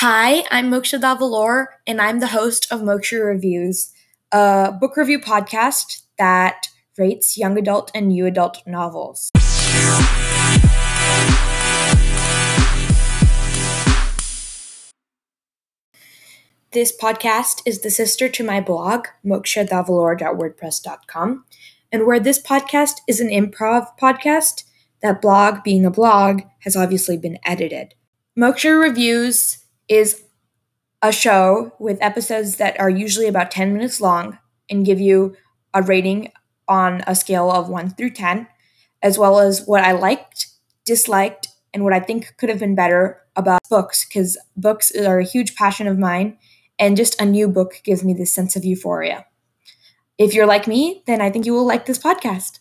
Hi, I'm Moksha Davaloor, and I'm the host of Moksha Reviews, a book review podcast that rates young adult and new adult novels. This podcast is the sister to my blog, mokshadavaloor.wordpress.com, and where this podcast is an improv podcast, that blog, being a blog, has obviously been edited. Moksha Reviews is a show with episodes that are usually about 10 minutes long and give you a rating on a scale of 1 through 10, as well as what I liked, disliked, and what I think could have been better about books, because books are a huge passion of mine, and just a new book gives me this sense of euphoria. If you're like me, then I think you will like this podcast.